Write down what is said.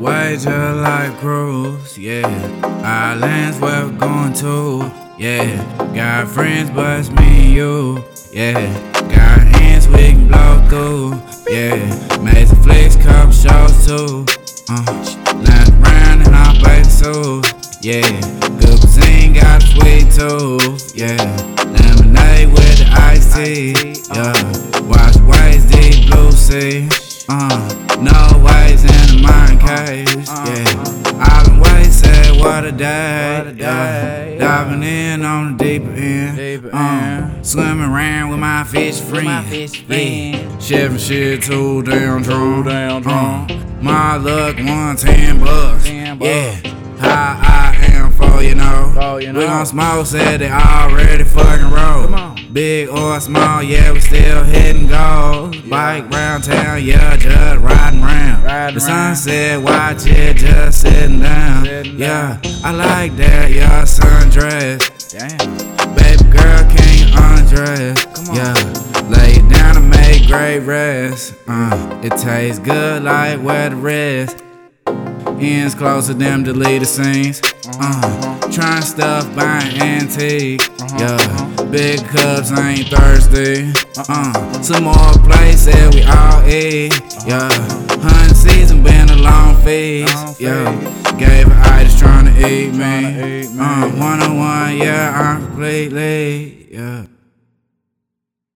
just like cruise, yeah. Islands where we're going to, yeah. Got friends but it's me and you, yeah. Got hands we can blow through, yeah. Some flicks, couple shows too, uh. Land around in our bathing suits, yeah. Good cuisine, got sweet tooth, yeah. Lemonade with the tea, yeah. Watch waves, deep blue sea, uh. No ways in the mind cage, yeah. Island waves said what a day, yeah. Diving in on the deeper end, uh. Swimming around with my fish friends, yeah. Cheving shit too damn drunk, uh. My luck, one ten bucks, yeah. How I am for you know. We gon' smoke, said they already fucking roll. Big or small, yeah, we still hitting goals. Bike round town, yeah, just riding round. The sunset, watch it, just sitting down. Yeah, I like that, yeah, sundress. Damn. Baby girl can't undress. Yeah, lay it down and make great rest. Uh, it tastes good like wet rest. Ends closer, them deleted scenes. Uh, trying stuff buying antique. Yeah, big cups, I ain't thirsty. Uh, some more places we all eat. Yeah, hunting season been a long feast. Yeah, gave her itis trying to eat me. Uh, one on one, yeah, I'm completely. Yeah.